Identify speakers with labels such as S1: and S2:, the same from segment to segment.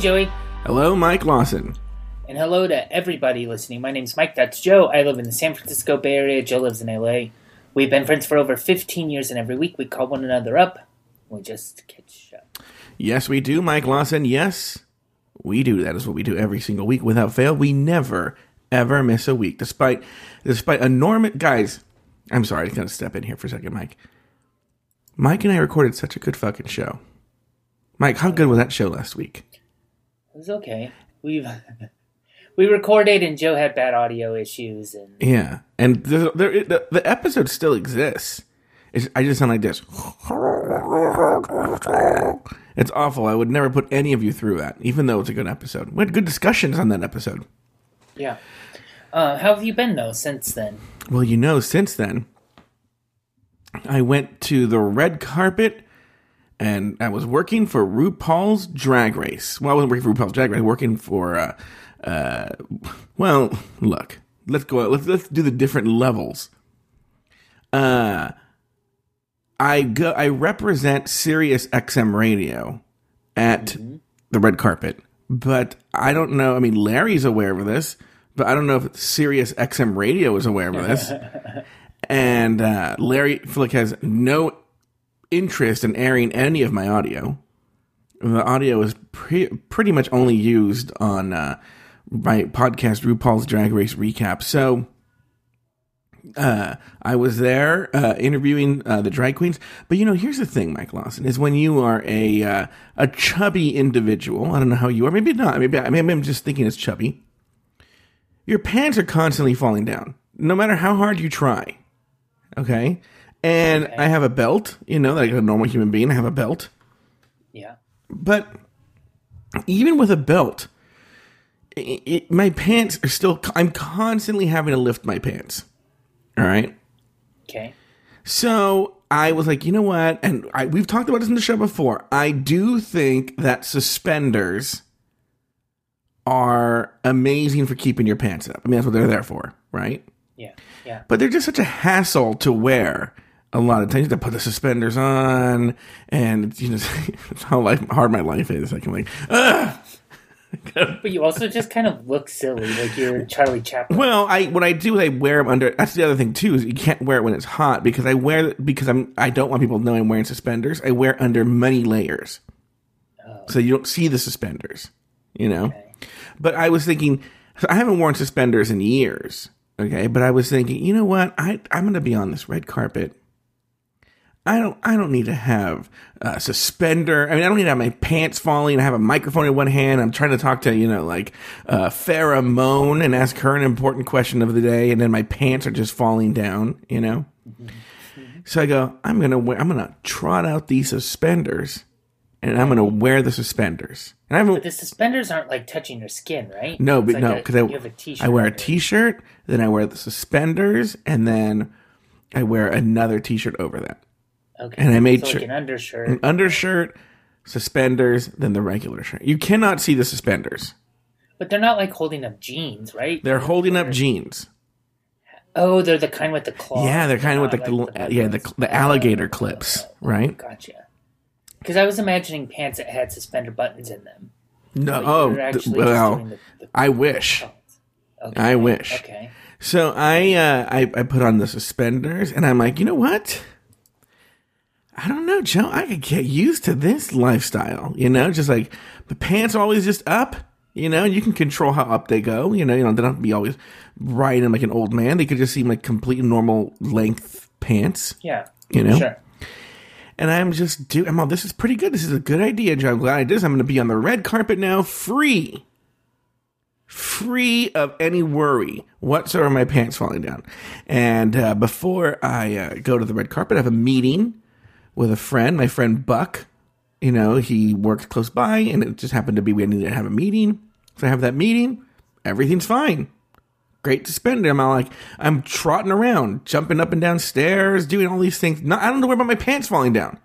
S1: Joey.
S2: Hello, Mike Lawson.
S1: And hello to everybody listening. My name's Mike. That's Joe. I live in the San Francisco Bay Area. Joe lives in LA. We've been friends for over 15 years, and every week we call one another up. We just catch up.
S2: Yes, we do, Mike Lawson. Yes, we do. That is what we do every single week without fail. We never, ever miss a week, despite despite enormous guys. I'm sorry, I gotta step in here for a second, Mike. Mike and I recorded such a good fucking show. Mike, how good was that show last week?
S1: Was okay. We've we recorded, and Joe had bad audio issues, and
S2: Yeah, and the the, the, the episode still exists. It's, I just sound like this. It's awful. I would never put any of you through that, even though it's a good episode. We had good discussions on that episode.
S1: yeah. Uh, how have you been though since then?
S2: Well, you know, since then, I went to the red carpet and I was working for RuPaul's Drag Race. Well, I wasn't working for RuPaul's Drag Race, I was working for, uh, uh, well, look, let's go, let's, let's do the different levels. Uh, I go, I represent Sirius XM Radio at the red carpet, but I don't know. I mean, Larry's aware of this, but I don't know if Sirius XM Radio is aware of this. and uh, Larry Flick has no interest in airing any of my audio. The audio is pre- pretty much only used on uh, my podcast, RuPaul's Drag Race Recap. So uh, I was there uh, interviewing uh, the drag queens. But you know, here's the thing, Mike Lawson, is when you are a uh, a chubby individual. I don't know how you are. Maybe not. Maybe, I- maybe I'm just thinking it's chubby. Your pants are constantly falling down, no matter how hard you try. Okay, and I have a belt. You know, like a normal human being, I have a belt.
S1: Yeah.
S2: But even with a belt, it, it, my pants are still. I'm constantly having to lift my pants. All right.
S1: Okay.
S2: So I was like, you know what? And I, we've talked about this in the show before. I do think that suspenders are amazing for keeping your pants up. I mean, that's what they're there for, right?
S1: Yeah. Yeah.
S2: But they're just such a hassle to wear. A lot of times, to put the suspenders on, and you know it's how life, hard my life is. I can like, ugh.
S1: But you also just kind of look silly, like you're Charlie Chaplin.
S2: Well, I what I do is I wear them under. That's the other thing too is you can't wear it when it's hot because I wear because I'm I don't want people to know I'm wearing suspenders. I wear under many layers, oh. so you don't see the suspenders. You know,
S1: Okay.
S2: but I was thinking so I haven't worn suspenders in years. Okay, but I was thinking, you know what? I I'm going to be on this red carpet. I don't I don't need to have a suspender. I mean, I don't need to have my pants falling. I have a microphone in one hand. I'm trying to talk to, you know, like uh Farrah Moan and ask her an important question of the day, and then my pants are just falling down, you know? So I go, I'm gonna wear I'm gonna trot out these suspenders and I'm gonna wear the suspenders. And I haven't
S1: The suspenders aren't like touching your skin, right?
S2: no, but
S1: like
S2: no, because I,
S1: you have a t-shirt
S2: I wear a t-shirt, then I wear the suspenders, and then I wear another t-shirt over that.
S1: Okay.
S2: and I made
S1: so
S2: sure-
S1: like an undershirt.
S2: An undershirt, suspenders, then the regular shirt. You cannot see the suspenders.
S1: But they're not like holding up jeans, right?
S2: They're holding up jeans.
S1: Oh, they're the kind with the claw.
S2: Yeah, they're kind of with
S1: not
S2: like the, yeah the the alligator clips, right?
S1: Gotcha. Because I was imagining pants that had suspender buttons in them.
S2: No, oh well,
S1: the- the-
S2: I wish.
S1: Okay.
S2: I wish.
S1: Okay.
S2: So I, uh, I I put on the suspenders, and I'm like, you know what? I don't know, Joe. I could get used to this lifestyle. You know, just like the pants are always just up. You know, and you can control how up they go. You know, you know, they don't have to be always riding like an old man. They could just seem like complete normal length pants.
S1: Yeah.
S2: You know,
S1: Sure.
S2: and I'm just, dude, I'm all, this is pretty good. This is a good idea, Joe. I'm glad I did this. I'm going to be on the red carpet now, free. Free of any worry whatsoever, my pants falling down. And uh, before I uh, go to the red carpet, I have a meeting with a friend, my friend Buck. You know, he worked close by, and it just happened to be we needed to have a meeting. So I have that meeting. Everything's fine. great suspender. I'm all like, I'm trotting around, jumping up and down stairs, doing all these things. Not, I don't know where about my pants falling down.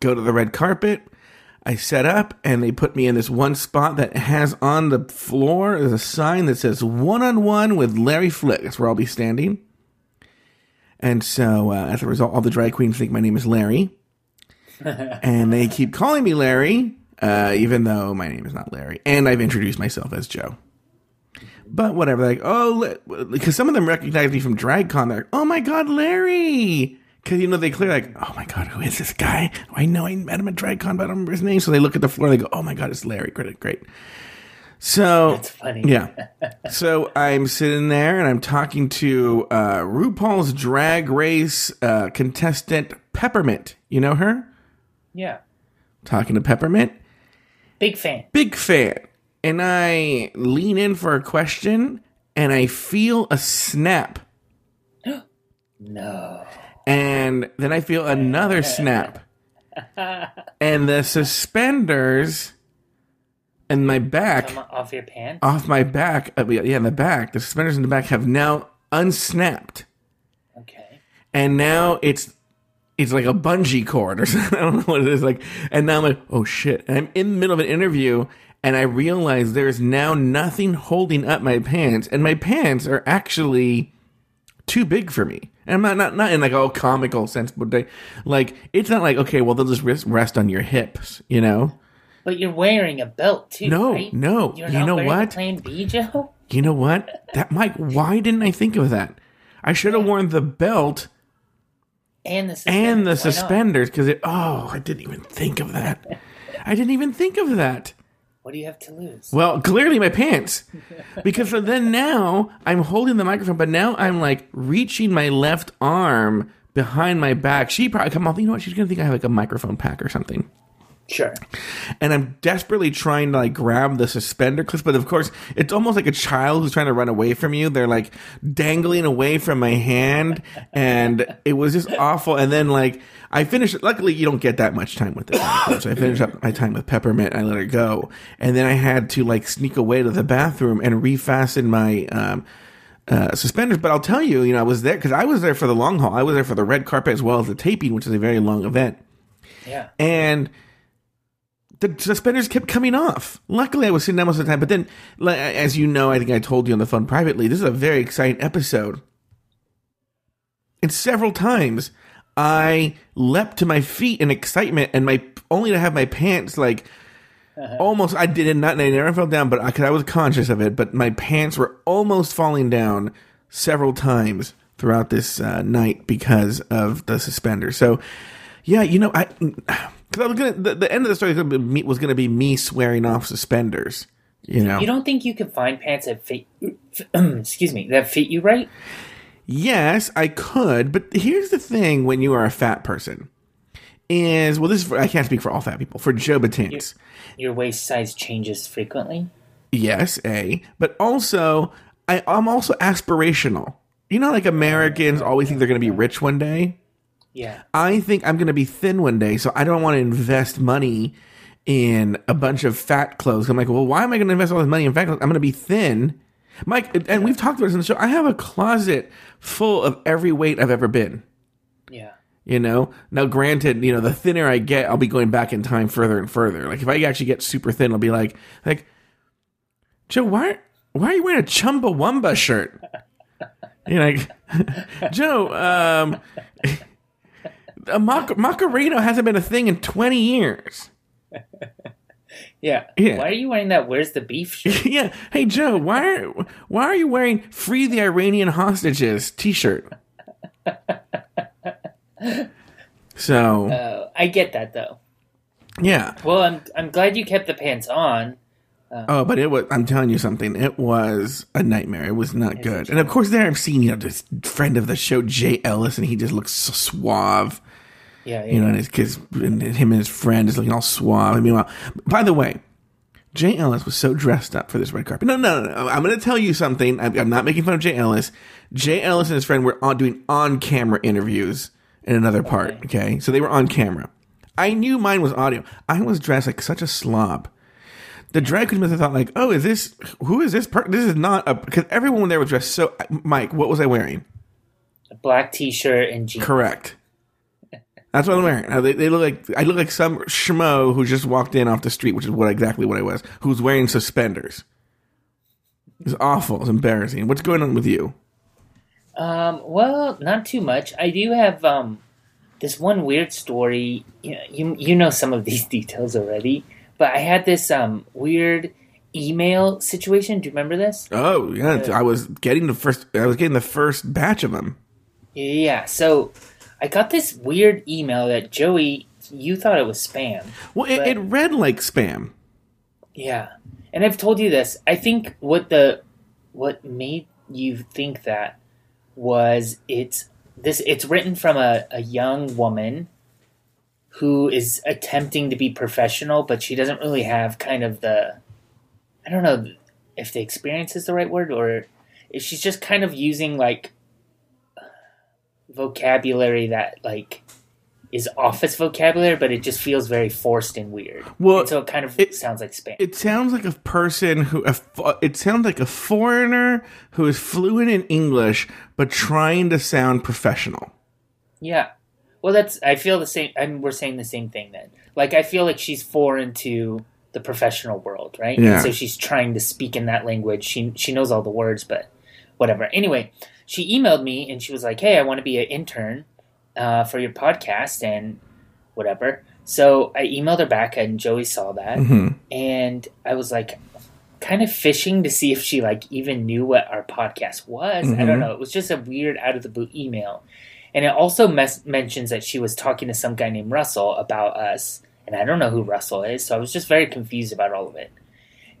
S2: Go to the red carpet. I set up and they put me in this one spot that has on the floor is a sign that says one on one with Larry Flick. That's where I'll be standing. And so uh, as a result, all the drag queens think my name is Larry. and they keep calling me Larry, uh, even though my name is not Larry. And I've introduced myself as Joe. But whatever, like, oh, because some of them recognize me from DragCon. They're like, oh my God, Larry. Because, you know, they clear like, oh my God, who is this guy? I know I met him at DragCon, but I don't remember his name. So they look at the floor and they go, oh my God, it's Larry. Great, great. So,
S1: That's funny.
S2: yeah. So I'm sitting there and I'm talking to uh, RuPaul's Drag Race uh, contestant Peppermint. You know her?
S1: Yeah.
S2: Talking to Peppermint.
S1: Big fan.
S2: Big fan. And I lean in for a question and I feel a snap.
S1: No.
S2: And then I feel another snap. And the suspenders and my back
S1: off your pants.
S2: off my back, uh, yeah, in the back, the suspenders in the back have now unsnapped.
S1: Okay.
S2: and now it's it's like a bungee cord or something. I don't know what it is like. And now I'm like, oh shit! And I'm in the middle of an interview, and I realize there is now nothing holding up my pants, and my pants are actually too big for me. And I'm not not not in like a comical sense, but they, like it's not like okay, well they'll just rest, rest on your hips, you know.
S1: But you're wearing a belt too,
S2: No,
S1: right?
S2: no.
S1: You're
S2: You
S1: not
S2: know what?
S1: Plan B, Joe.
S2: You know what? That Mike, why didn't I think of that? I should have worn the belt
S1: And the suspenders.
S2: and the suspenders because it. Oh, I didn't even think of that. I didn't even think of that.
S1: What do you have to lose?
S2: Well, clearly my pants, because so then now I'm holding the microphone, but now I'm like reaching my left arm behind my back. She probably come off. You know what? She's gonna think I have like a microphone pack or something.
S1: Sure.
S2: And I'm desperately trying to like grab the suspender clips, but of course it's almost like a child who's trying to run away from you. They're like dangling away from my hand, and it was just awful. And then like I finished. Luckily, you don't get that much time with this. so I finished up my time with peppermint. I let it go, and then I had to like sneak away to the bathroom and refasten my. Um, uh, suspenders, but I'll tell you, you know, I was there because I was there for the long haul. I was there for the red carpet as well as the taping, which is a very long event
S1: Yeah.
S2: and the suspenders kept coming off. Luckily, I was sitting down most of the time. But then, as you know, I think I told you on the phone privately, this is a very exciting episode. And several times, I leapt to my feet in excitement, and my only to have my pants like almost. I did not. I never fell down, but because I was conscious of it. But my pants were almost falling down several times throughout this uh, night because of the suspender. So, yeah, you know, I because I was gonna the, the end of the story was gonna be me, was gonna be me swearing off suspenders. You know,
S1: You don't think you could find pants that fit? excuse me, that fit you right?
S2: yes, I could, but here's the thing: when you are a fat person, is well, this is for, I can't speak for all fat people. For Joe Batance,
S1: Your waist size changes frequently.
S2: yes, a, but also I, I'm also aspirational. You know, like Americans always think they're gonna be rich one day.
S1: Yeah.
S2: I think I'm going to be thin one day, so I don't want to invest money in a bunch of fat clothes. I'm like, well, why am I going to invest all this money in fat clothes? I'm going to be thin. Mike, and we've talked about this in the show. I have a closet full of every weight I've ever been.
S1: Yeah.
S2: You know, now granted, you know, the thinner I get, I'll be going back in time further and further. Like if I actually get super thin, I'll be like, like, Joe, why, why are you wearing a Chumbawamba shirt? You're like, Joe, um, a Mac- Macarena hasn't been a thing in 20 years.
S1: Yeah.
S2: Yeah.
S1: Why are you wearing that? Where's the beef shirt?
S2: yeah. Hey, Joe, why are, why are you wearing Free the Iranian Hostages t shirt? So,
S1: Uh, I get that though.
S2: yeah.
S1: Well, I'm I'm glad you kept the pants on.
S2: Oh, but it was, I'm telling you something, it was a nightmare. It was not good. And of course, there I've seen, you know, this friend of the show, Jay Ellis, and he just looks so suave.
S1: Yeah. yeah.
S2: you know, and his kids, and him and his friend is looking all suave. I meanwhile, by the way, Jay Ellis was so dressed up for this red carpet. No, no, no. no. I'm going to tell you something. I'm, I'm not making fun of Jay Ellis. Jay Ellis and his friend were on doing on camera interviews in another part. Okay, so they were on camera. I knew mine was audio. I was dressed like such a slob the drag queen must have thought like, oh, is this who is this? Per- this is not a because everyone there was dressed so. Mike, what was I wearing?
S1: A black T-shirt and jeans.
S2: Correct. That's what I'm wearing. Uh, They, they look like I look like some schmo who just walked in off the street, which is what exactly what I was. Who's wearing suspenders? It's awful. It's embarrassing. What's going on with you?
S1: Um, well, not too much. I do have um this one weird story. You know, you, you know some of these details already, but I had this um weird email situation. Do you remember this?
S2: Oh yeah, it's- I was getting the first. I was getting the first batch of them.
S1: Yeah. So I got this weird email that Joey, you thought it was spam.
S2: Well, it, it read like spam.
S1: Yeah. And I've told you this. I think what the what made you think that was it's this it's written from a, a young woman who is attempting to be professional, but she doesn't really have kind of the I don't know if the experience is the right word or if she's just kind of using like vocabulary that like is office vocabulary, but it just feels very forced and weird.
S2: Well,
S1: And so it kind of
S2: it-
S1: sounds like spam.
S2: It sounds like a person who. A, it sounds like a foreigner who is fluent in English but trying to sound professional.
S1: Yeah. Well, that's. I feel the same. I mean, we're saying the same thing then. Like, I feel like she's foreign to the professional world, right? And
S2: Yeah.
S1: so she's trying to speak in that language. She she knows all the words, but whatever. Anyway, she emailed me and she was like, "Hey, I want to be an intern uh, for your podcast and whatever." So I emailed her back, and Joey saw that, and I was like, kind of fishing to see if she like even knew what our podcast was. I don't know. It was just a weird out of the blue email. And it also mes- mentions that she was talking to some guy named Russell about us, and I don't know who Russell is, so I was just very confused about all of it.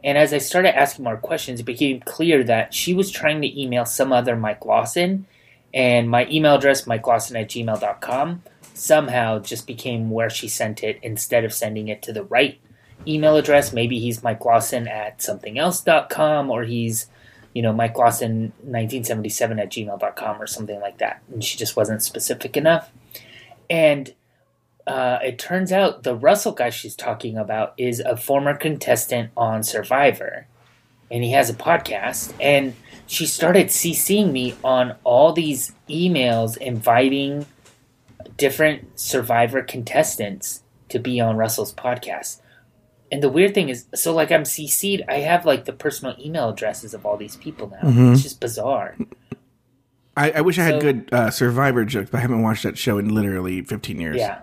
S1: And as I started asking more questions, it became clear that she was trying to email some other Mike Lawson, and my email address, mikelawson at gmail.com, somehow just became where she sent it instead of sending it to the right email address. Maybe he's Mike Lawson at somethingelse.com, or he's you know, Mike Lawson 1977 at gmail.com or something like that. And she just wasn't specific enough. And uh, it turns out the Russell guy she's talking about is a former contestant on Survivor. And he has a podcast. And she started CCing me on all these emails inviting different Survivor contestants to be on Russell's podcast. And the weird thing is, so like I'm CC'd, I have like the personal email addresses of all these people now. It's just bizarre.
S2: I, I wish I had
S1: So-
S2: good uh, Survivor jokes, but I haven't watched that show in literally 15 years.
S1: Yeah.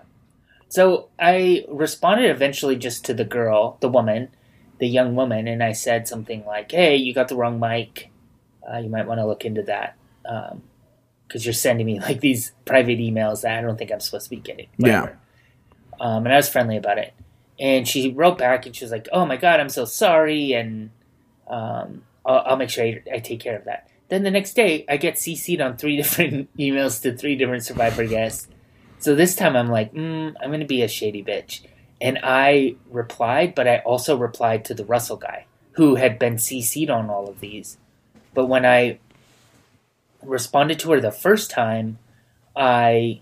S1: So I responded eventually just to the girl, the woman, the young woman, and I said something like, "Hey, you got the wrong mic. Uh, you might want to look into that because you're sending me like these private emails that I don't think I'm supposed to be getting."
S2: Yeah.
S1: Um, and I was friendly about it, and she wrote back and she was like, "Oh my god, I'm so sorry, and um, I'll, I'll make sure I, I take care of that." Then the next day, I get CC'd on three different emails to three different Survivor guests. So this time I'm like, mm, I'm going to be a shady bitch. And I replied, but I also replied to the Russell guy who had been CC'd on all of these. But when I responded to her the first time, I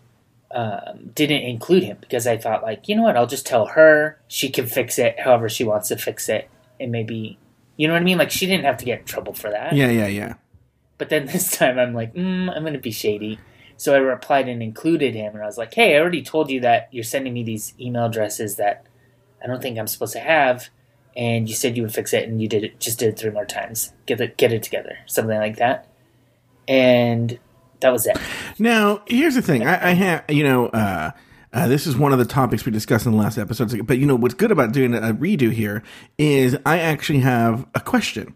S1: um, didn't include him because I thought, like, you know what? I'll just tell her. She can fix it however she wants to fix it. And maybe, you know what I mean? Like, she didn't have to get in trouble for that.
S2: Yeah, yeah, yeah.
S1: But then this time I'm like, mm, I'm going to be shady. So I replied and included him. And I was like, hey, I already told you that you're sending me these email addresses that I don't think I'm supposed to have. And you said you would fix it, and you did it. Just did it three more times. Get it, get it together, something like that. And that was it.
S2: Now, here's the thing. I, I have, you know, uh, uh, this is one of the topics we discussed in the last episodes. But you know, what's good about doing a redo here is I actually have a question.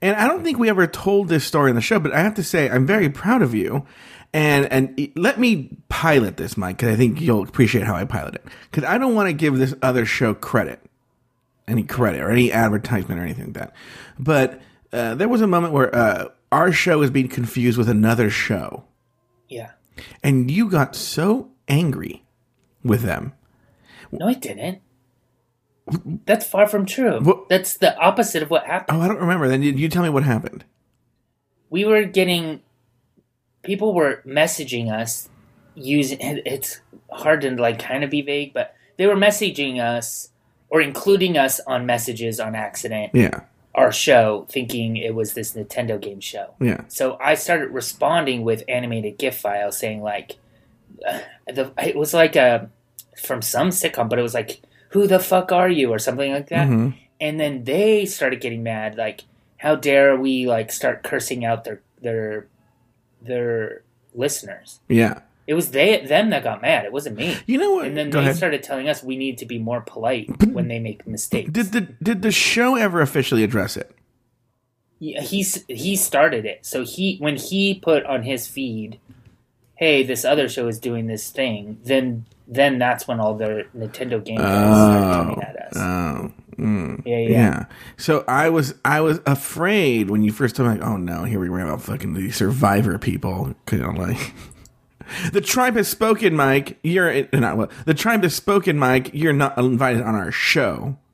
S2: And I don't think we ever told this story in the show, but I have to say I'm very proud of you. And and let me pilot this, Mike, because I think you'll appreciate how I pilot it. Because I don't want to give this other show credit, any credit or any advertisement or anything like that. But uh, there was a moment where uh, our show is being confused with another show
S1: Yeah.
S2: and you got so angry with them.
S1: No, I didn't. That's far from true.
S2: What-
S1: That's the opposite of what happened.
S2: Oh, I don't remember. Then you, you tell me what happened.
S1: we were getting people were messaging us using it's hard to like kind of be vague but they were messaging us or including us on messages on accident,
S2: Yeah.
S1: our show, thinking it was this Nintendo game show.
S2: Yeah.
S1: So I started responding with animated GIF files saying like, uh, the it was like a from some sitcom, but it was like, "Who the fuck are you?" or something like that.
S2: Mhm.
S1: And then they started getting mad, like, "How dare we like start cursing out their their their listeners?"
S2: Yeah.
S1: It was they them that got mad. It wasn't me.
S2: You know what?
S1: And then
S2: Go
S1: they
S2: ahead.
S1: started telling us we need to be more polite when they make mistakes.
S2: Did the did the show ever officially address it?
S1: Yeah, he's he started it. So he when he put on his feed, "Hey, this other show is doing this thing," then then that's when all the Nintendo games guys started oh. coming at us.
S2: Oh. Mm.
S1: yeah, yeah,
S2: Yeah. So I was I was afraid when you first told me like, oh no, here we were about fucking the survivor people. You know, like the tribe has spoken, Mike. You're not well. The tribe has spoken, Mike. You're not invited on our show.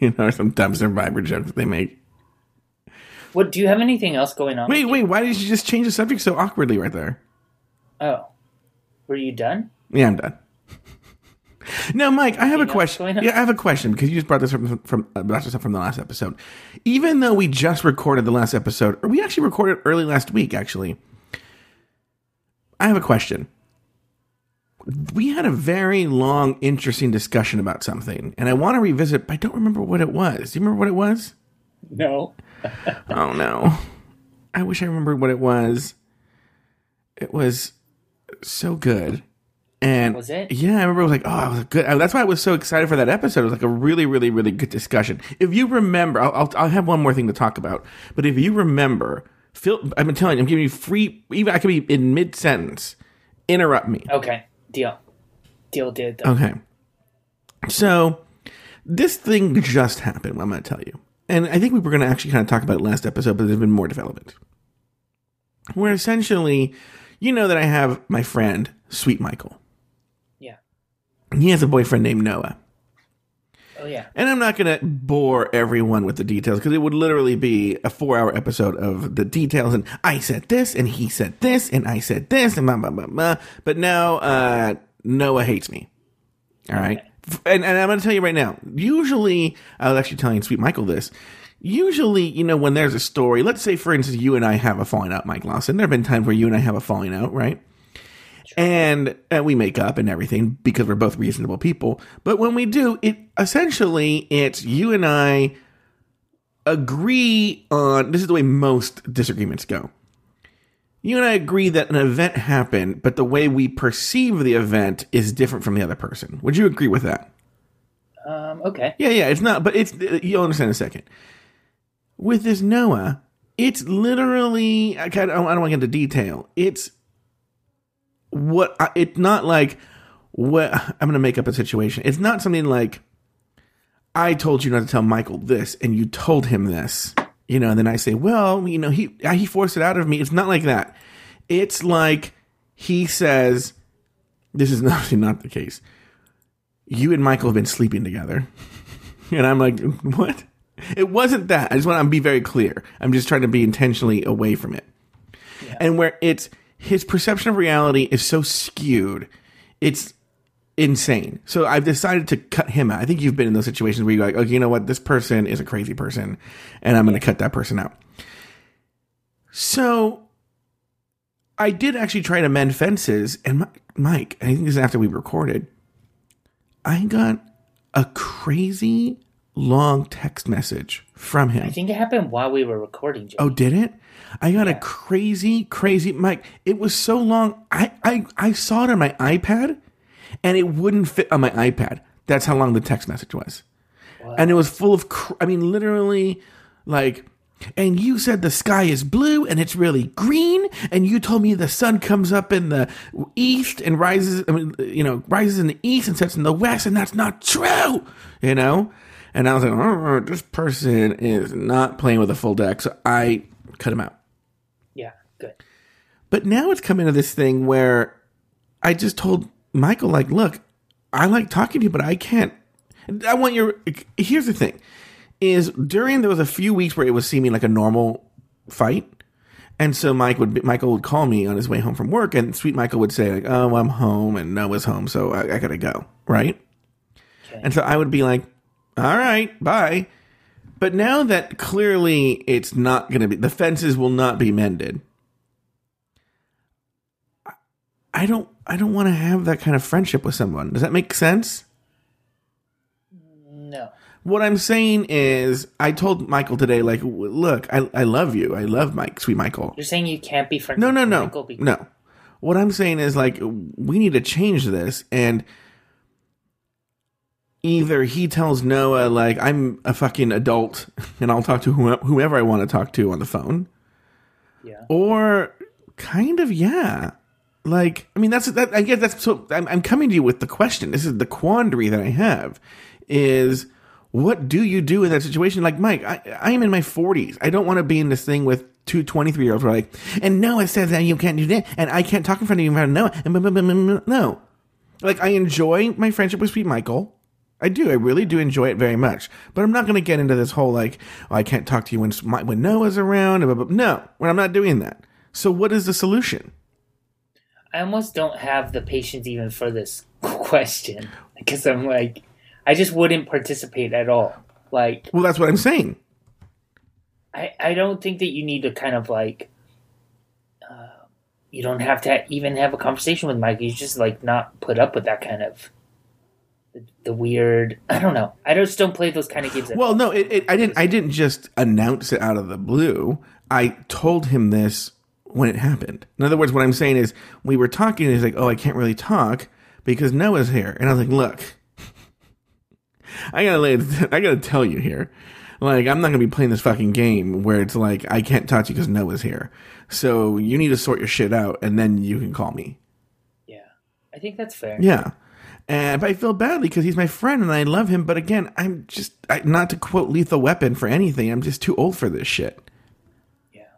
S2: You know, some dumb survivor jokes that they make.
S1: What do you have anything else going on?
S2: Wait, wait. Why did you just change the subject so awkwardly right there?
S1: Oh, were you done?
S2: Yeah, I'm done. Now, Mike, I have a question. Yeah, I have a question because you just brought this from from uh, brought this up from the last episode. Even though we just recorded the last episode, or we actually recorded early last week, actually, I have a question. We had a very long, interesting discussion about something, and I want to revisit. But I don't remember what it was. Do you remember what it was?
S1: No.
S2: Oh no. I wish I remembered what it was. It was so good. And
S1: Was it?
S2: Yeah, I remember it was like, oh, it was good. That's why I was so excited for that episode. It was like a really, really, really good discussion. If you remember, I'll, I'll, I'll have one more thing to talk about. But if you remember, Phil, I've been telling you, I'm giving you free, even I could be in mid sentence, interrupt me.
S1: Okay. Deal. Deal. Deal. deal.
S2: Okay. So this thing just happened. I'm going to tell you. And I think we were going to actually kind of talk about it last episode, but there's been more development. Where essentially, you know that I have my friend, Sweet Michael. He has a boyfriend named Noah.
S1: Oh yeah.
S2: And I'm not going to bore everyone with the details because it would literally be a four hour episode of the details. And I said this, and he said this, and I said this, and blah, blah, blah, blah. But now uh, Noah hates me. All right. F- And, and I'm going to tell you right now, usually, I was actually telling Sweet Michael this. Usually, you know, when there's a story, let's say, for instance, you and I have a falling out, Mike Lawson. There have been times where you and I have a falling out, right? And uh, we make up and everything because we're both reasonable people. But when we do, it essentially it's you and I agree on this is the way most disagreements go. You and I agree that an event happened, but the way we perceive the event is different from the other person. Would you agree with that?
S1: Um. Okay.
S2: Yeah, yeah, it's not, but it's you'll understand in a second. With this Noah, it's literally I, kind of, I don't want to get into detail. It's what I- it's not like what I'm going to make up a situation. It's not something like I told you not to tell Michael this, and you told him this. You know, and then I say, well, you know, he uh, he forced it out of me. It's not like that. It's like he says, this is obviously not the case you and Michael have been sleeping together. And I'm like, what? It wasn't that. I just want to be very clear. I'm just trying to be intentionally away from it. And where it's his perception of reality is so skewed, it's insane. So I've decided to cut him out. I think you've been in those situations where you're like, okay, you know what? This person is a crazy person, and I'm going to cut that person out. So I did actually try to mend fences, and Mike, I think this is after we recorded. I got a crazy long text message from him.
S1: I think it happened while we were recording. Jimmy.
S2: Oh, did it? I got a crazy, crazy Mike. It was so long. I, I I saw it on my iPad, and it wouldn't fit on my iPad. That's how long the text message was, and it was full of. Cr- I mean, literally, like. And you said the sky is blue and it's really green, and you told me the sun comes up in the east and rises. I mean, you know, rises in the east and sets in the west, and that's not true. You know, and I was like, oh, this person is not playing with a full deck, so I cut him out.
S1: Yeah. Good.
S2: But now it's come into this thing where I just told Michael, like, look, I like talking to you, but I can't. I want your. Here's the thing: is during there was a few weeks where it was seeming like a normal fight, and so Mike would be, Michael would call me on his way home from work, and sweet Michael would say like, "Oh, I'm home," and Noah's home, so I, I gotta go, right?
S1: Okay.
S2: And so I would be like, All right, bye. But now that clearly it's not going to be, the fences will not be mended. I- don't, I don't want to have that kind of friendship with someone. Does that make sense?
S1: No.
S2: What I'm saying is, I told Michael today, like, look, I, I love you. I love Mike, sweet Michael.
S1: You're saying you can't be friends
S2: No, no, no,
S1: Michael because
S2: no. What I'm saying is like we need to change this, and either he tells Noah like I'm a fucking adult and I'll talk to whoe- whoever I want to talk to on the phone,
S1: Yeah.
S2: or kind of yeah. Like I mean that's that I guess that's so I'm, I'm coming to you with the question. This is the quandary that I have is what do you do in that situation? Like Mike, I I am in my 40s. I don't want to be in this thing with two 23 year olds are like, and Noah says that you can't do that, and I can't talk in front of you in front of Noah. And blah, blah, blah. no, like I enjoy my friendship with Sweet Michael. I do. I really do enjoy it very much. But I'm not going to get into this whole like, oh, I can't talk to you when when Noah's around. No, when I'm not doing that. So what is the solution?
S1: I almost don't have the patience even for this question because I'm like, I just wouldn't participate at all. Like,
S2: Well, that's what I'm saying.
S1: I, I don't think that you need to kind of like, uh, you don't have to even have a conversation with Mike. You just like not put up with that kind of the, weird. I don't know. I just don't play those kind of games.
S2: Well, no, it, it, I didn't. I didn't just announce it out of the blue. I told him this when it happened. In other words, what I'm saying is, we were talking. and He's like, "Oh, I can't really talk because Noah's here," and I was like, "Look, I gotta, lay, I gotta tell you here." Like, I'm not gonna be playing this fucking game where it's like I can't talk to you because Noah's here. So you need to sort your shit out, and then you can call me.
S1: yeah, I think that's fair.
S2: Yeah. And I feel badly because he's my friend and I love him. But again, I'm just I, not to quote Lethal Weapon for anything. I'm just too old for this shit.
S1: Yeah.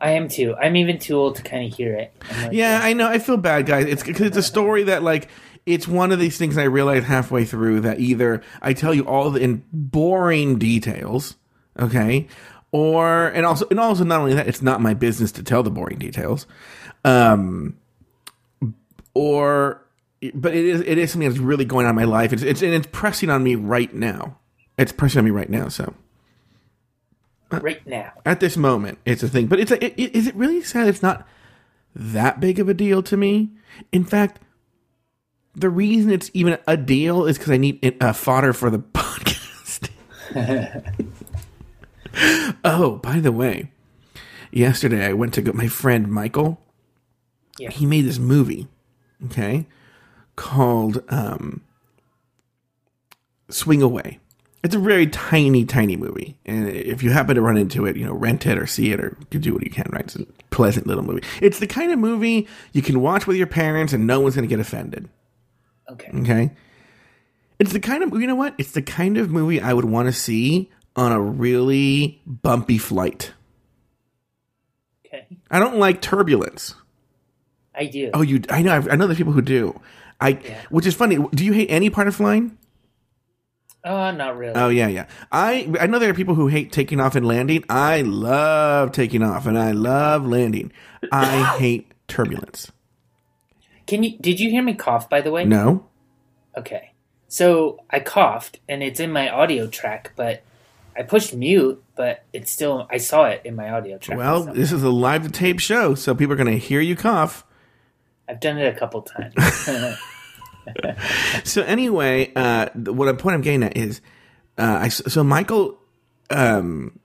S1: I am too. I'm even too old to kind of hear it. Like,
S2: Yeah, I know. I feel bad, guys. It's because it's a story that like it's one of these things I realized halfway through that either I tell you all the in boring details, okay, or and also and also not only that, it's not my business to tell the boring details, um, or but it is it is something that's really going on in my life. It's it's and it's pressing on me right now. It's pressing on me right now. So
S1: right now.
S2: at this moment, it's a thing. But it's a, it, it, is it really sad? It's not that big of a deal to me. In fact, the reason it's even a deal is because I need uh, fodder for the podcast. oh, by the way, yesterday I went to go. My friend Michael,
S1: Yeah.
S2: he made this movie, okay, called um, Swing Away. It's a very tiny, tiny movie, and if you happen to run into it, you know, rent it or see it or do what you can. Right? It's a pleasant little movie. It's the kind of movie you can watch with your parents, and no one's going to get offended.
S1: Okay.
S2: Okay. It's the kind of you know what? It's the kind of movie I would want to see on a really bumpy flight.
S1: Okay.
S2: I don't like turbulence.
S1: I do.
S2: Oh, you? I know. I know the people who do. I, which is funny. Do you hate any part of flying?
S1: Oh, not really.
S2: Oh yeah, yeah. I I know there are people who hate taking off and landing. I love taking off and I love landing. I hate turbulence.
S1: Can you? Did you hear me cough? By the way.
S2: No.
S1: Okay. So I coughed, and it's in my audio track, but I pushed mute, but it's still. I saw it in my audio track.
S2: Well, this is a live to tape show, so people are going to hear you cough.
S1: I've done it a couple times.
S2: So anyway, uh, what a point I'm getting at is, uh, I so Michael, um,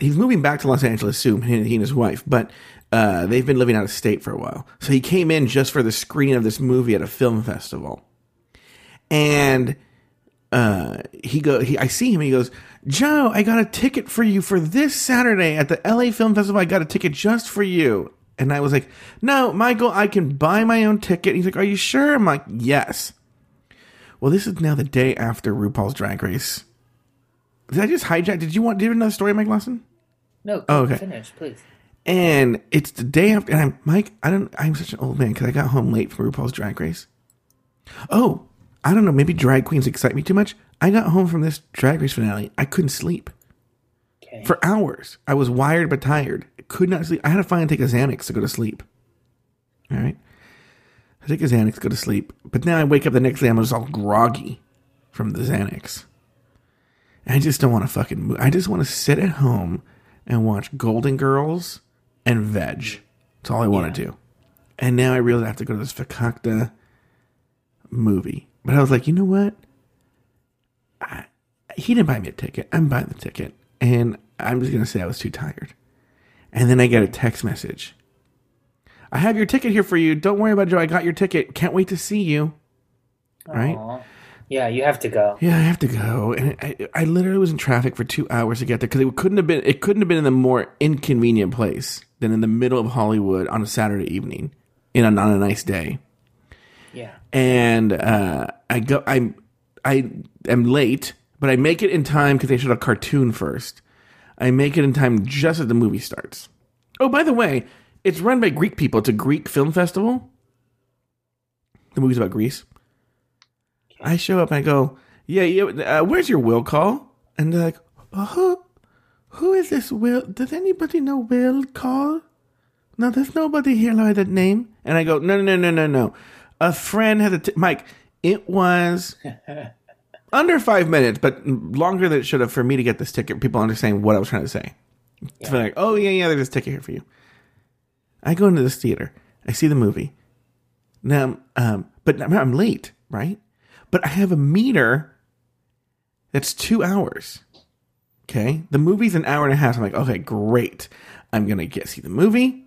S2: he's moving back to Los Angeles soon. He, he and his wife, but uh, they've been living out of state for a while. So he came in just for the screening of this movie at a film festival, and uh, he go. He, I see him. He goes, Joe, I got a ticket for you for this Saturday at the LA Film Festival. I got a ticket just for you. And I was like, No, Michael, I can buy my own ticket. He's like, Are you sure? I'm like, Yes. Well, this is now the day after RuPaul's Drag Race. Did I just hijack? Did you want? Did you have another story, Mike Lawson?
S1: no,
S2: Oh, okay.
S1: finish, please.
S2: And it's the day after. And I'm Mike. I don't. I'm such an old man because I got home late from RuPaul's Drag Race. Oh, I don't know. Maybe drag queens excite me too much. I got home from this Drag Race finale. I couldn't sleep
S1: Okay.
S2: for hours. I was wired but tired. Could not sleep. I had to finally take a Xanax to go to sleep. All right. I take a Xanax, to go to sleep. But then I wake up the next day, I'm just all groggy from the Xanax. I just don't want to fucking move. I just want to sit at home and watch Golden Girls and veg. That's all I want to do. And now I realize I have to go to this Fakakta movie. But I was like, you know what? I, he didn't buy me a ticket. I'm buying the ticket. And I'm just going to say I was too tired. And then I get a text message. I have your ticket here for you. Don't worry about it, Joe. I got your ticket. Can't wait to see you. Right?
S1: Yeah, you have to go.
S2: Yeah, I have to go, and I, I literally was in traffic for two hours to get there because it couldn't have been it couldn't have been in a more inconvenient place than in the middle of Hollywood on a Saturday evening, in a, on a nice day.
S1: Yeah.
S2: And uh, I go, I'm I am late, but I make it in time because they showed a cartoon first. I make it in time just as the movie starts. Oh, by the way, it's run by Greek people. It's a Greek film festival. The movie's about Greece. I show up and I go, yeah, yeah. Uh, where's your will call? And they're like, who, who is this Will? Does anybody know Will call? No, there's nobody here by that name. And I go, no, no, no, no, no. A friend had a t- Mike. It was under five minutes, but longer than it should have for me to get this ticket. People understand what I was trying to say. So like, oh yeah, yeah, there's a ticket here for you. I go into this theater. I see the movie. Now, um, but I'm- I'm late, right? But I have a meter that's two hours. Okay, the movie's an hour and a half. I'm like, okay, great. I'm gonna get see the movie,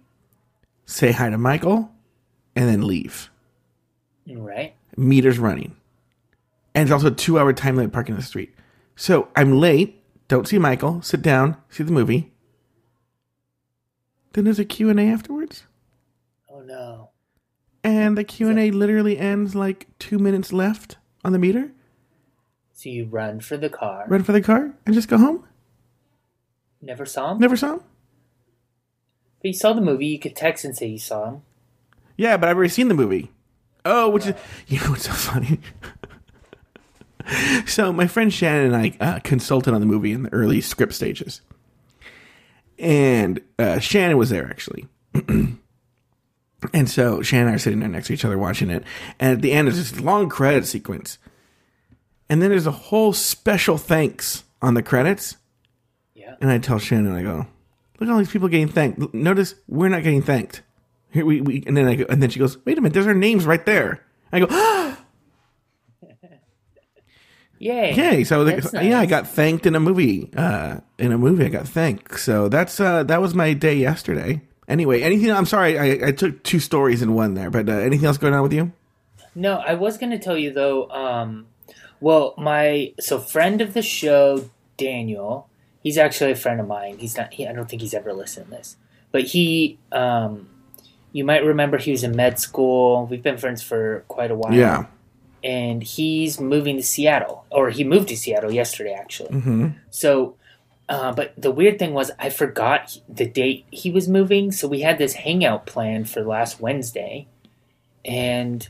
S2: say hi to Michael, and then leave.
S1: Right.
S2: Meters running, and it's also a two hour time limit parking in the street. So I'm late. Don't see Michael. Sit down. See the movie. Then there's a Q and A afterwards.
S1: Oh no.
S2: and the Q and A literally ends like two minutes left on the meter.
S1: So you run for the car.
S2: Run for the car and just go home.
S1: Never saw him.
S2: Never saw him.
S1: But you saw the movie. You could text and say you saw him.
S2: Yeah, but I've already seen the movie. Oh, which is you know what's so funny. so my friend Shannon and I uh, consulted on the movie in the early script stages, and uh, Shannon was there actually. And so Shannon and I are sitting there next to each other watching it. And at the end, there's this long credit sequence. And then there's a whole special thanks on the credits.
S1: Yeah.
S2: And I tell Shannon, I go, look at all these people getting thanked. Notice we're not getting thanked. Here we, we and then I go, and then she goes, wait a minute, there's our names right there. I go,
S1: Yay.
S2: yay! So like,
S1: That's
S2: yeah, I got thanked in a movie. Uh, in a movie, I got thanked. So that's uh, that was my day yesterday. Anyway, anything? I'm sorry, I, I took two stories in one there, but uh, anything else going on with you?
S1: No, I was going to tell you though. Um, well, my so friend of the show, Daniel. He's actually a friend of mine. He's not. He, I don't think he's ever listened to this, but he. Um, you might remember he was in med school. We've been friends for quite a while.
S2: Yeah.
S1: And he's moving to Seattle, or he moved to Seattle yesterday, actually.
S2: Mm-hmm.
S1: So, uh, but the weird thing was, I forgot the date he was moving. So we had this hangout plan for last Wednesday, and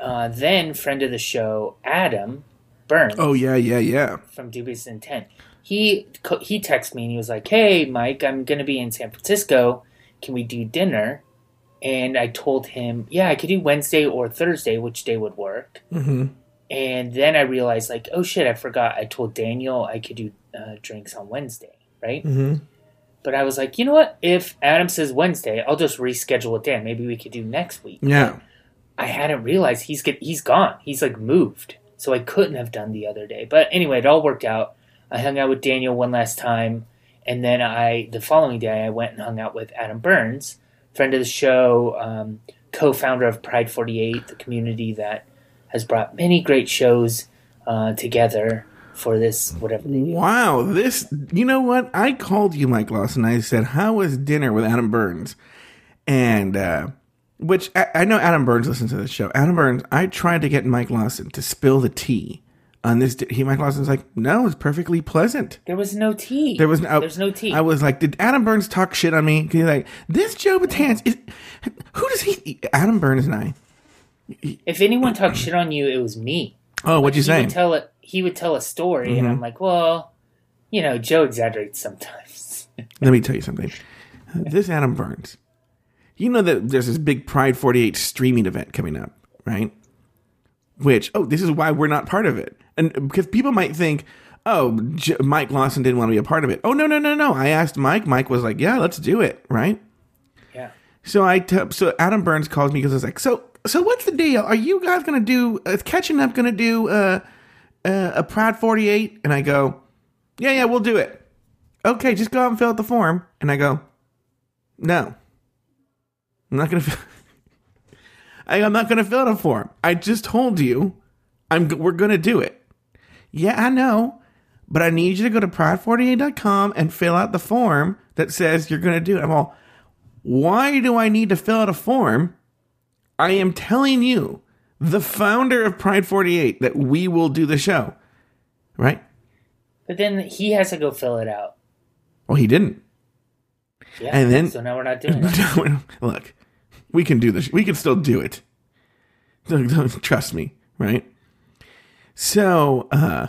S1: uh, then friend of the show, Adam Burns
S2: Oh yeah, yeah, yeah.
S1: from Dubious Intent, he he texted me and he was like, "Hey, Mike, I'm gonna be in San Francisco. Can we do dinner?" And I told him, "Yeah, I could do Wednesday or Thursday. Which day would work?"
S2: Mm-hmm.
S1: And then I realized, like, oh shit, I forgot. I told Daniel I could do uh, drinks on Wednesday, right?
S2: Mm-hmm.
S1: But I was like, you know what? If Adam says Wednesday, I'll just reschedule it then. Maybe we could do next week.
S2: Yeah.
S1: I hadn't realized he's get, he's gone. He's like moved, so I couldn't have done the other day. But anyway, it all worked out. I hung out with Daniel one last time, and then I the following day I went and hung out with Adam Burns, friend of the show, um, co-founder of Pride Forty Eight, the community that has brought many great shows uh, together for this whatever.
S2: Wow, this you know what? I called you, Mike Lawson. I said, How was dinner with Adam Burns? And uh which I, I know Adam Burns listens to this show. Adam Burns, I tried to get Mike Lawson to spill the tea on this. He, Mike Lawson's like, no, it's perfectly pleasant.
S1: There was no tea.
S2: There was no,
S1: There's no tea.
S2: I was like, did Adam Burns talk shit on me? He's like, this Joe Batanz is, who does he? Adam Burns and I.
S1: if anyone talked shit on you, it was me.
S2: Oh, what'd you say?
S1: tell it. He would tell a story, and I'm mm-hmm. like, well, you know, Joe exaggerates sometimes.
S2: Let me tell you something. This Adam Burns, you know that there's this big Pride 48 streaming event coming up, right? Which, oh, this is why we're not part of it. And because people might think, oh, J- Mike Lawson didn't want to be a part of it. Oh no, no, no, no. I asked Mike. Mike was like, yeah, let's do it, right?
S1: Yeah.
S2: So I t- so Adam Burns calls me because I was like, so so what's the deal? Are you guys gonna do? Is catching up gonna do uh, uh, a Proud Forty Eight? And I go, yeah, yeah, we'll do it. Okay, just go out and fill out the form. And I go, no, I'm not gonna. Fill- I, I'm not gonna fill out a form. I just told you, I'm we're gonna do it. Yeah, I know, but I need you to go to proud48.com and fill out the form that says you're gonna do it. I'm all, why do I need to fill out a form? I am telling you, the founder of Pride 48, that we will do the show. Right?
S1: But then he has to go fill it out.
S2: Well, he didn't.
S1: Yeah.
S2: And then-
S1: so now we're not doing it.
S2: Look, we can do this. We can still do it. Trust me, right? So, uh,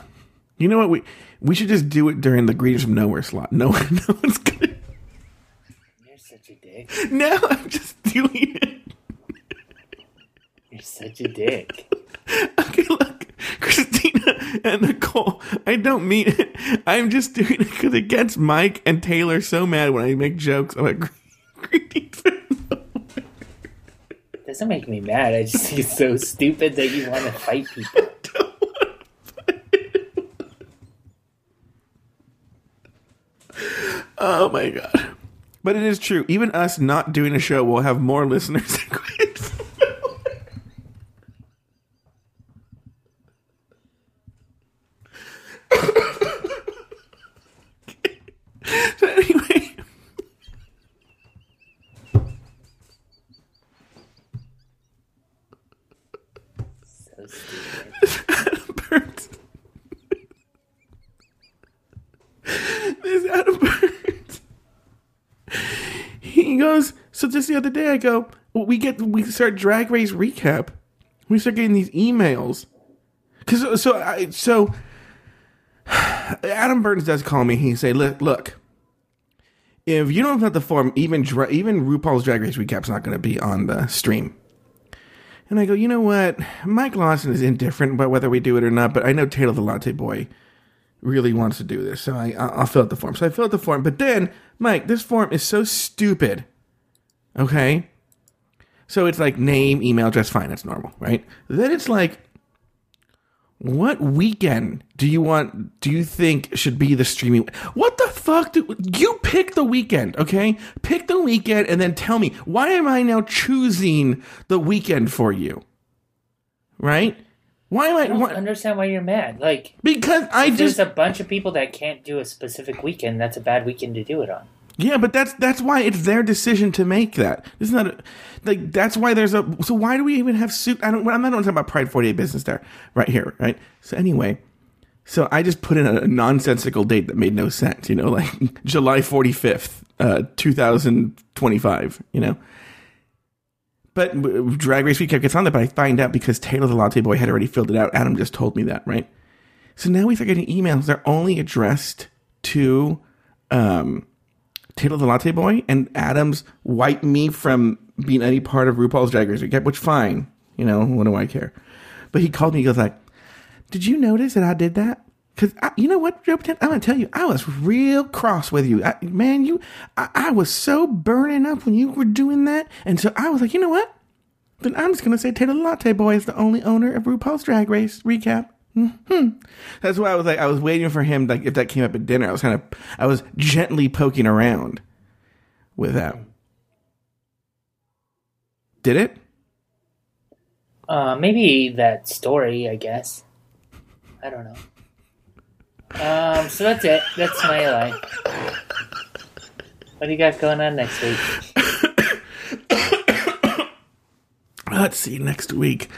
S2: you know what? We we should just do it during the Greetings from Nowhere slot. No, no one's gonna.
S1: You're such a dick.
S2: No, I'm just doing it.
S1: You're such a dick.
S2: Okay, look, Christina and Nicole, I don't mean it. I'm just doing it because it gets Mike and Taylor so mad when I make jokes about gre- greetings.
S1: Doesn't make me mad. I just think it's so stupid that you want to fight people.
S2: oh my god! But it is true. Even us not doing a show will have more listeners than Greetings. so anyway.
S1: So stupid.
S2: Burns. This Adam Burns. He goes, so just the other day I go, we get we start drag race recap. We start getting these emails. Cause so I so Adam Burns does call me. He say, look, look, if you don't out the form, even dra- even RuPaul's Drag Race recap's not going to be on the stream. And I go, you know what? Mike Lawson is indifferent about whether we do it or not, but I know Taylor the Latte Boy really wants to do this, so I, I'll I'll fill out the form. So I fill out the form, but then, Mike, this form is so stupid. Okay? So it's like name, email address, fine, that's normal, right? Then it's like, what weekend do you want, do you think should be the streaming? What the fuck? Do, you pick the weekend, okay? Pick the weekend and then tell me, why am I now choosing the weekend for you? Right? Why am I?
S1: I don't
S2: Why,
S1: understand why you're mad. Like,
S2: because I
S1: if
S2: just
S1: there's a bunch of people that can't do a specific weekend. That's a bad weekend to do it on.
S2: Yeah, but that's that's why it's their decision to make that. It's not a, like that's why there's a. So why do we even have suit? I don't. I'm not talking about Pride 48 business there, right here, right. So anyway, so I just put in a nonsensical date that made no sense. You know, like July 45th, uh, 2025. You know. But Drag Race Recap gets on that, but I find out because Taylor the Latte Boy had already filled it out. Adam just told me that, right? So now we start getting emails. They're only addressed to um, Taylor the Latte Boy, and Adams wiped me from being any part of RuPaul's Drag Race Recap, which fine, you know, what do I care? But he called me, he goes like, did you notice that I did that? Because I, you know what, Joe? I'm gonna tell you, I was real cross with you, I, man. You, I, I was so burning up when you were doing that, and so I was like, you know what? Then I'm just gonna say Taylor Latte Boy is the only owner of RuPaul's Drag Race Recap. Hmm. That's why I was like, I was waiting for him. Like, if that came up at dinner, I was kind of, I was gently poking around with that. Did it?
S1: Uh, maybe that story. I guess. I don't know. Um. So that's it. That's my life. What do you got going on next week?
S2: Let's see next week.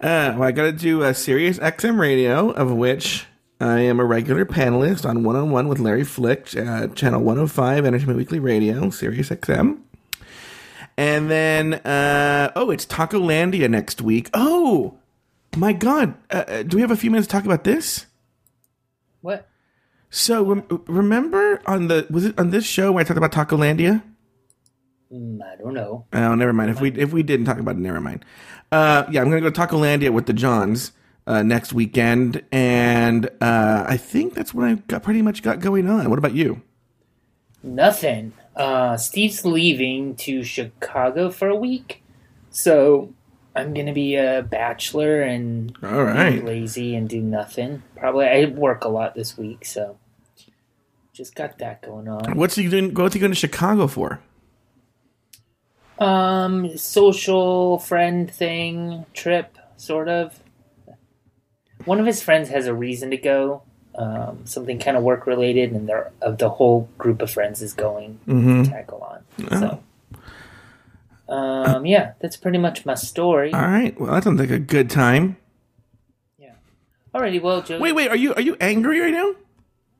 S2: Uh, well, I got to do a Sirius XM radio, of which I am a regular panelist on One on One with Larry Flick, uh, channel 105, Entertainment Weekly Radio, Sirius XM. And then, uh, oh, it's Tacolandia next week. Oh, my God. Uh, uh, do we have a few minutes to talk about this?
S1: What?
S2: So, rem- remember on the, was it on this show when I talked about Tacolandia?
S1: Mm, I don't know.
S2: Oh, never mind. If we if we didn't talk about it, never mind. Uh, yeah, I'm gonna go to Tacolandia with the Johns uh, next weekend, and uh, I think that's what I got pretty much got going on. What about you?
S1: Nothing. Uh, Steve's leaving to Chicago for a week, so I'm gonna be a bachelor and
S2: All right.
S1: lazy and do nothing. Probably I work a lot this week, so just got that going on.
S2: What's he doing? What's he going to Chicago for?
S1: Um, social friend thing trip, sort of. One of his friends has a reason to go, um, something kind of work related, and they're, of the whole group of friends is going
S2: Mm-hmm.
S1: to tackle on. So, um, yeah, that's pretty much my story.
S2: All right. Well, that sounds like a good time. Yeah.
S1: Alrighty, well, Joe.
S2: Wait, wait. Are you are you angry right now?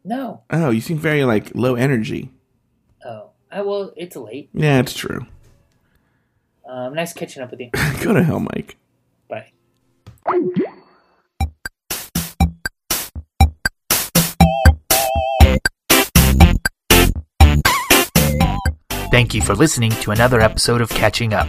S1: No.
S2: Oh, you seem very like low energy.
S1: Oh, I well, it's late.
S2: Yeah, it's true.
S1: Um, nice catching up with you.
S2: Go to hell, Mike.
S1: Bye. Thank you for listening to another episode of Catching Up.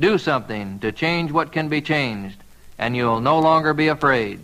S3: Do something to change what can be changed, and you'll no longer be afraid.